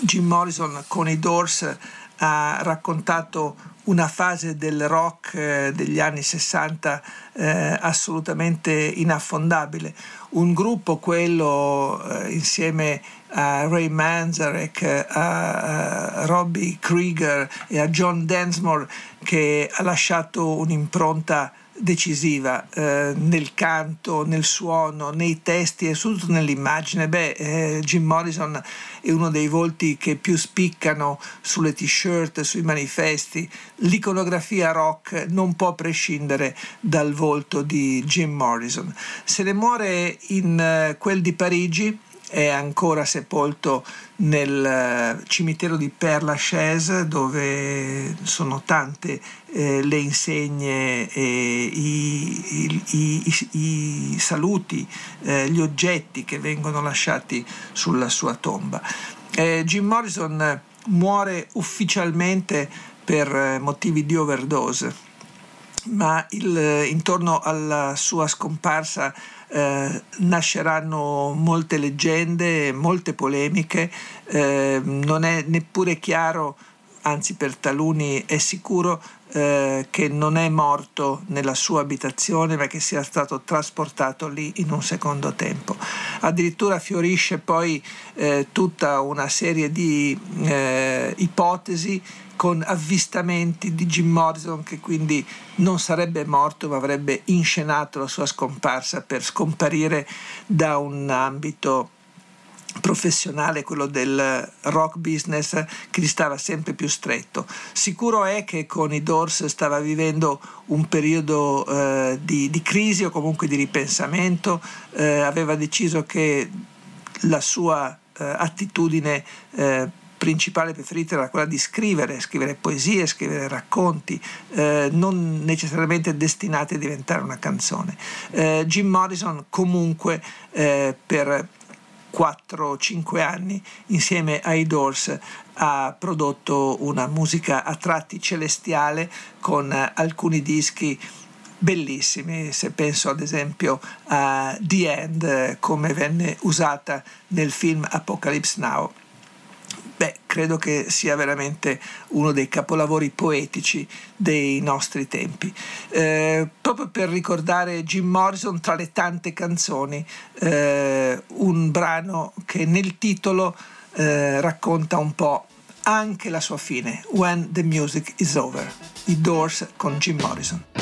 Jim Morrison con i Doors ha raccontato una fase del rock eh, degli anni 60 eh, assolutamente inaffondabile. Un gruppo, quello eh, insieme a Ray Manzarek, a, a Robbie Krieger e a John Densmore, che ha lasciato un'impronta decisiva eh, nel canto, nel suono, nei testi e soprattutto nell'immagine. Beh, eh, Jim Morrison è uno dei volti che più spiccano sulle t-shirt, sui manifesti. L'iconografia rock non può prescindere dal volto di Jim Morrison. Se ne muore in uh, quel di Parigi è ancora sepolto nel eh, cimitero di Père Lachaise dove sono tante eh, le insegne, e i, i- i- i- i saluti, eh, gli oggetti che vengono lasciati sulla sua tomba. Eh, Jim Morrison muore ufficialmente per eh, motivi di overdose ma il- intorno alla sua scomparsa eh, nasceranno molte leggende, molte polemiche, eh, non è neppure chiaro, anzi per taluni è sicuro, eh, che non è morto nella sua abitazione ma che sia stato trasportato lì in un secondo tempo. Addirittura fiorisce poi eh, tutta una serie di eh, ipotesi con avvistamenti di Jim Morrison che quindi non sarebbe morto ma avrebbe inscenato la sua scomparsa per scomparire da un ambito professionale, quello del rock business, che gli stava sempre più stretto. Sicuro è che con i Doors stava vivendo un periodo eh, di, di crisi o comunque di ripensamento, eh, aveva deciso che la sua eh, attitudine eh, principale preferita era quella di scrivere, scrivere poesie, scrivere racconti, eh, non necessariamente destinati a diventare una canzone. Eh, Jim Morrison comunque eh, per 4-5 anni insieme ai Doors ha prodotto una musica a tratti celestiale con alcuni dischi bellissimi, se penso ad esempio a The End eh, come venne usata nel film Apocalypse Now. Beh, credo che sia veramente uno dei capolavori poetici dei nostri tempi. Eh, proprio per ricordare Jim Morrison, tra le tante canzoni, eh, un brano che nel titolo eh, racconta un po' anche la sua fine, When the Music is Over, i Doors con Jim Morrison.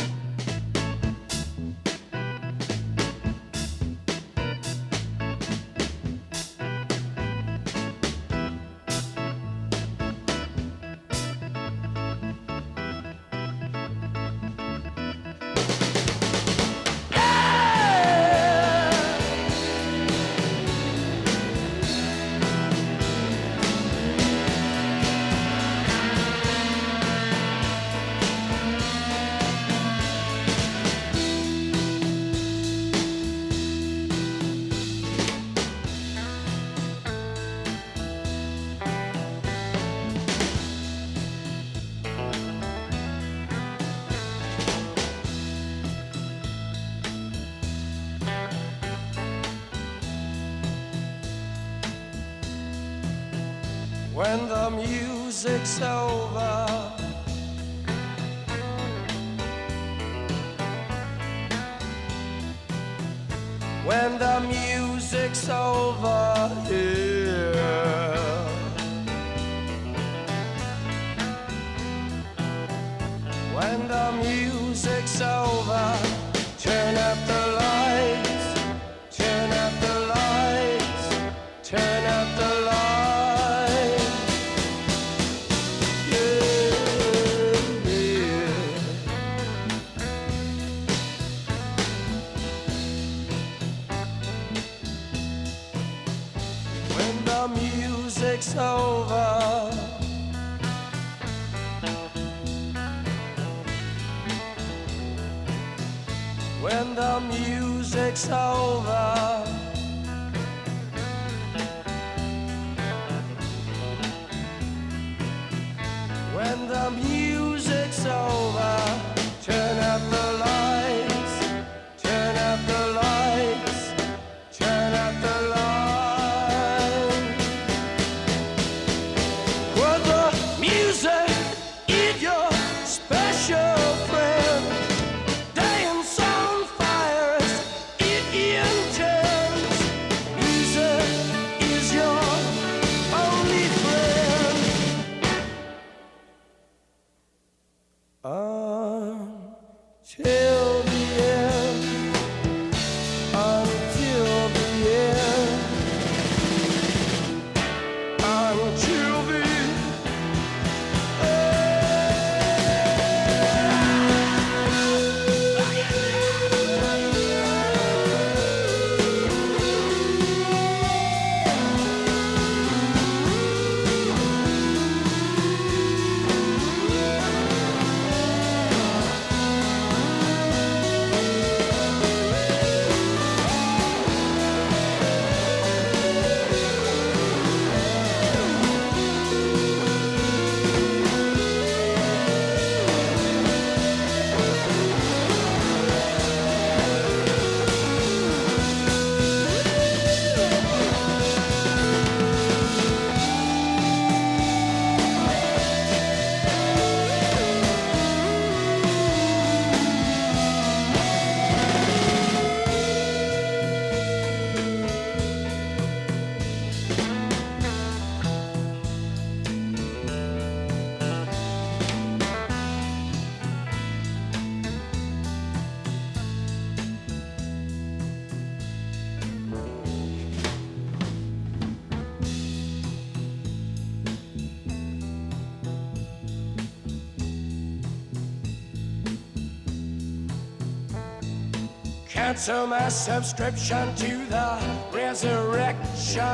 Cancel my uh, subscription to the resurrection.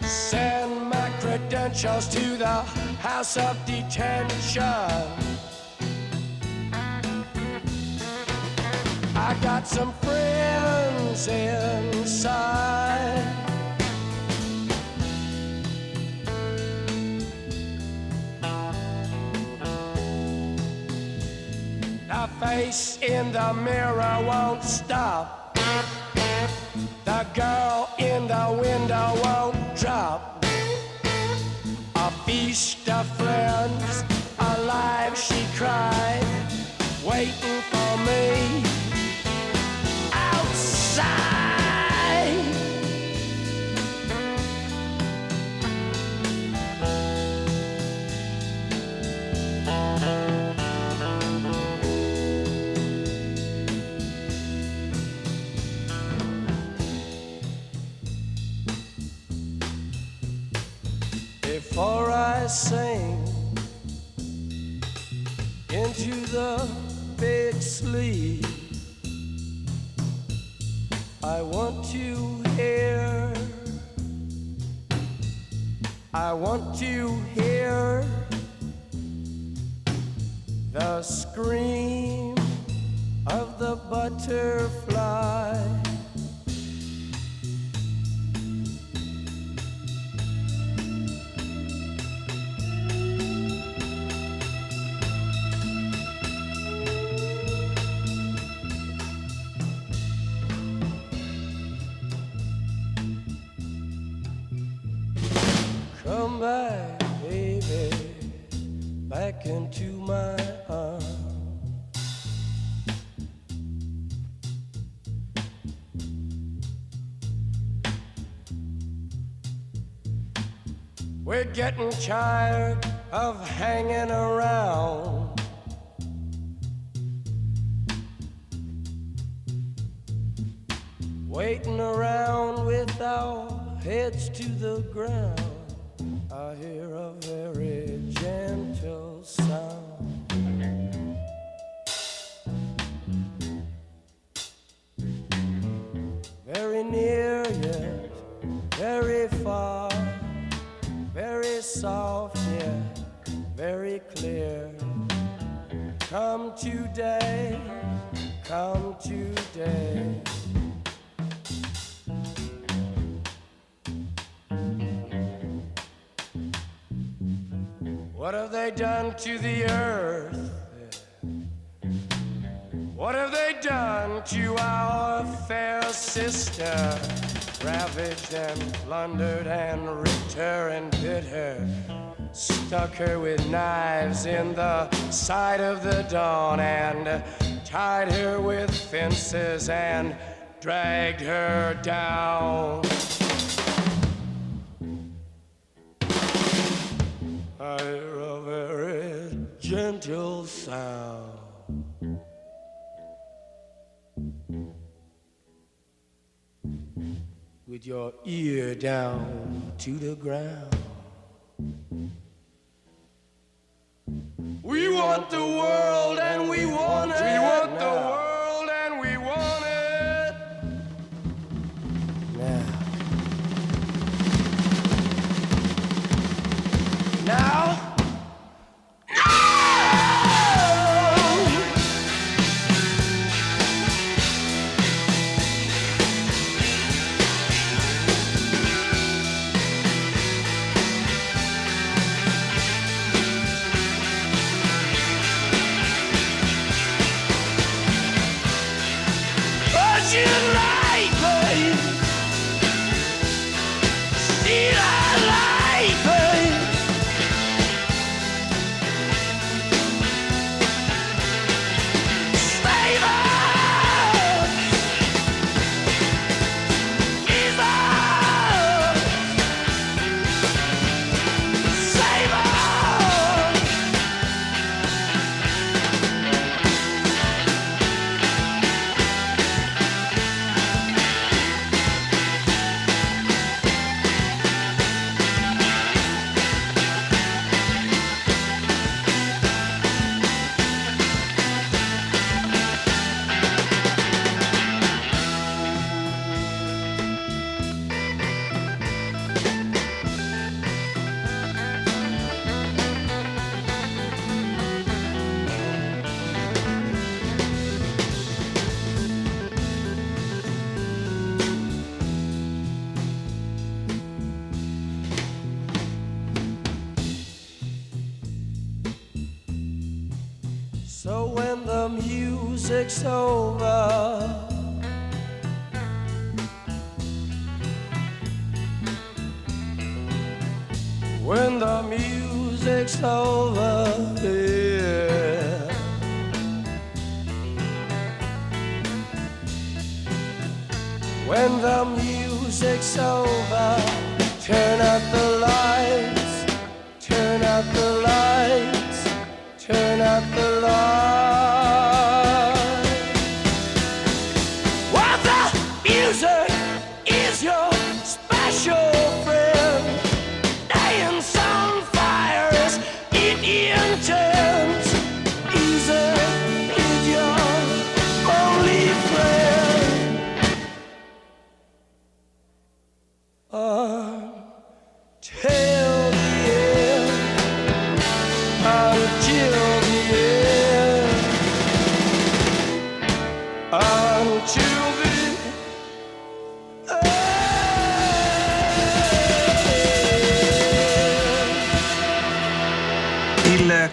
Send my credentials to the house of detention. Face in the mirror won't Sing into the big sleep, I want you here. I want you here. the scream of the butterfly. Getting tired of hanging around. Waiting around with our heads to the ground. I hear a very soft yet very clear. Come today, come today. What have they done to the earth? What have they done to our fair sister? Ravaged and plundered and ripped her and bit her. Stuck her with knives in the side of the dawn and tied her with fences and dragged her down. I hear a very gentle sound. With your ear down to the ground. We want the world and we want it. We want the world so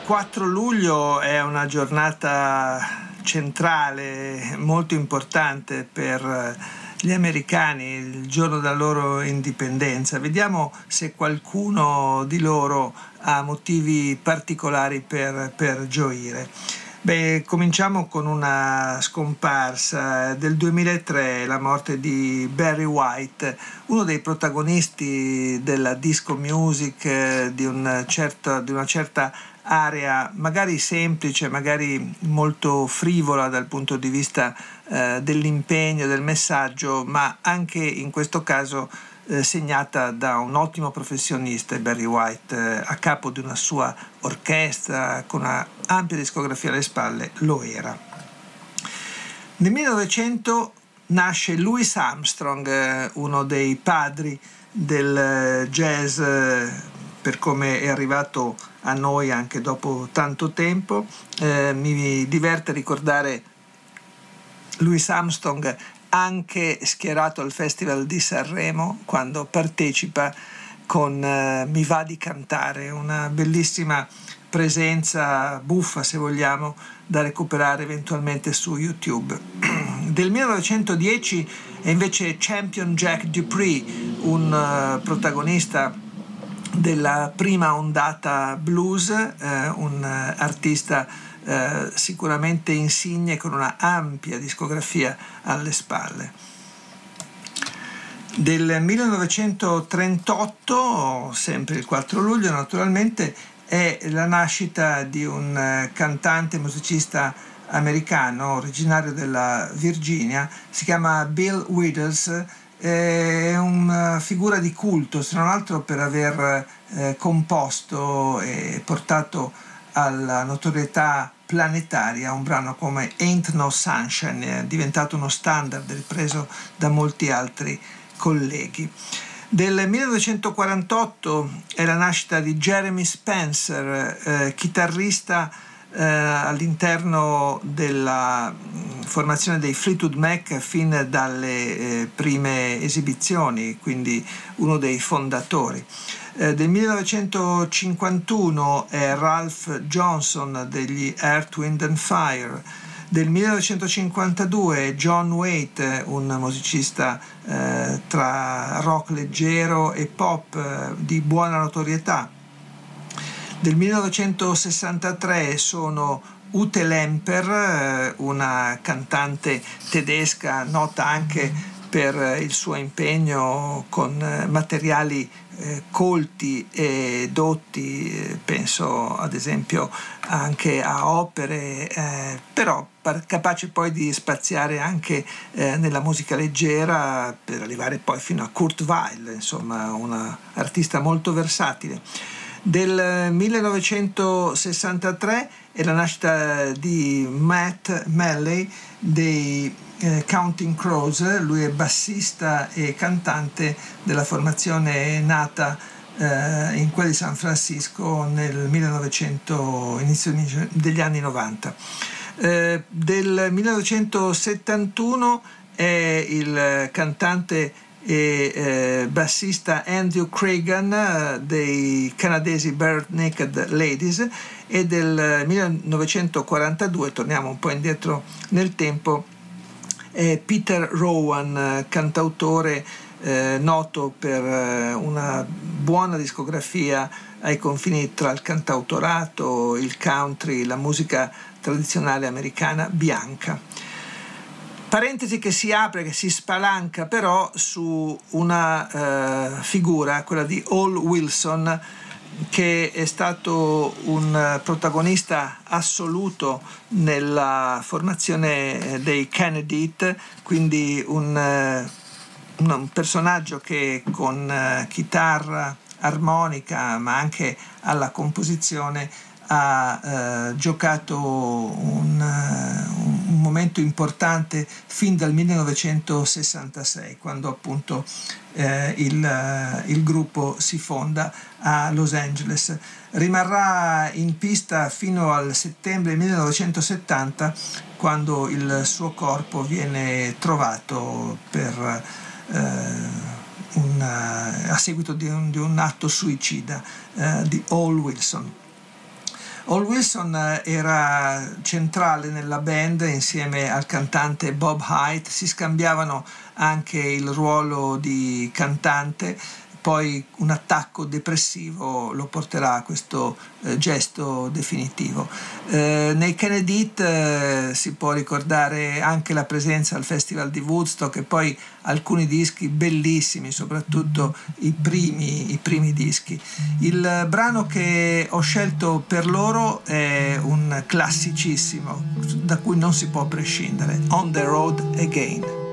4 luglio è una giornata centrale, molto importante per gli americani, il giorno della loro indipendenza. Vediamo se qualcuno di loro ha motivi particolari per, per gioire. Beh, cominciamo con una scomparsa del 2003, la morte di Barry White, uno dei protagonisti della disco music eh, di, un certo- di una certa area, magari semplice, magari molto frivola dal punto di vista eh, dell'impegno, del messaggio, ma anche in questo caso eh, segnata da un ottimo professionista, Barry White, eh, a capo di una sua orchestra con una ampia discografia alle spalle, lo era. Nel 1900 nasce Louis Armstrong, eh, uno dei padri del eh, jazz per come è arrivato a noi anche dopo tanto tempo. Eh, mi diverte ricordare Louis Armstrong anche schierato al Festival di Sanremo quando partecipa con eh, Mi va di cantare, una bellissima presenza buffa se vogliamo da recuperare eventualmente su YouTube. *clears throat* Del 1910 è invece Champion Jack Dupree, un eh, protagonista della prima ondata blues, eh, un eh, artista eh, sicuramente insigne con una ampia discografia alle spalle. Del 1938, sempre il 4 luglio naturalmente, è la nascita di un eh, cantante musicista americano originario della Virginia, si chiama Bill Withers, è una figura di culto, se non altro per aver eh, composto e portato alla notorietà planetaria un brano come Ain't No Sunshine, è diventato uno standard ripreso da molti altri colleghi. Del 1948 è la nascita di Jeremy Spencer, eh, chitarrista eh, all'interno della mh, formazione dei Fleetwood Mac fin dalle eh, prime esibizioni, quindi uno dei fondatori. Eh, del 1951 è Ralph Johnson degli Earth, Wind and Fire. Del 1952 John Waite, un musicista eh, tra rock leggero e pop eh, di buona notorietà. Del 1963 sono Ute Lemper, eh, una cantante tedesca nota anche per il suo impegno con eh, materiali eh, colti e dotti, eh, penso ad esempio anche a opere, eh, però capace poi di spaziare anche eh, nella musica leggera per arrivare poi fino a Kurt Weill, insomma un artista molto versatile. Del 1963 è la nascita di Matt Malley dei eh, Counting Crows, lui è bassista e cantante della formazione nata eh, in quella di San Francisco nel 1900, inizio degli anni 90. Eh, del 1971 è il cantante e eh, bassista Andrew Cragan eh, dei canadesi Bare Naked Ladies e del 1942, torniamo un po' indietro nel tempo, è Peter Rowan, eh, cantautore eh, noto per eh, una buona discografia ai confini tra il cantautorato, il country, la musica tradizionale americana bianca. Parentesi che si apre, che si spalanca però su una eh, figura, quella di Hall Wilson, che è stato un protagonista assoluto nella formazione dei Kennedy, quindi un, eh, un personaggio che con eh, chitarra, armonica, ma anche alla composizione ha eh, giocato un, un, momento importante fin dal 1966, quando appunto eh, il, uh, il, gruppo si fonda a Los Angeles. Rimarrà in pista fino al settembre 1970, quando il suo corpo viene trovato per, uh, un, a seguito di un, di un atto suicida di Hall Wilson. Hall Wilson eh, era centrale nella band insieme al cantante Bob Hyde, si scambiavano anche il ruolo di cantante poi un attacco depressivo lo porterà a questo eh, gesto definitivo. Eh, nei Kennedy eh, si può ricordare anche la presenza al Festival di Woodstock e poi alcuni dischi bellissimi, soprattutto i primi, i primi dischi. Il brano che ho scelto per loro è un classicissimo da cui non si può prescindere, On the Road Again.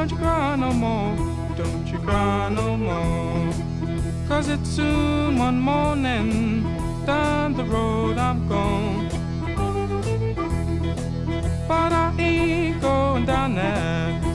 Don't you cry no more, don't you cry no more. Cause it's soon one morning, down the road I'm gone. But I ain't going down there.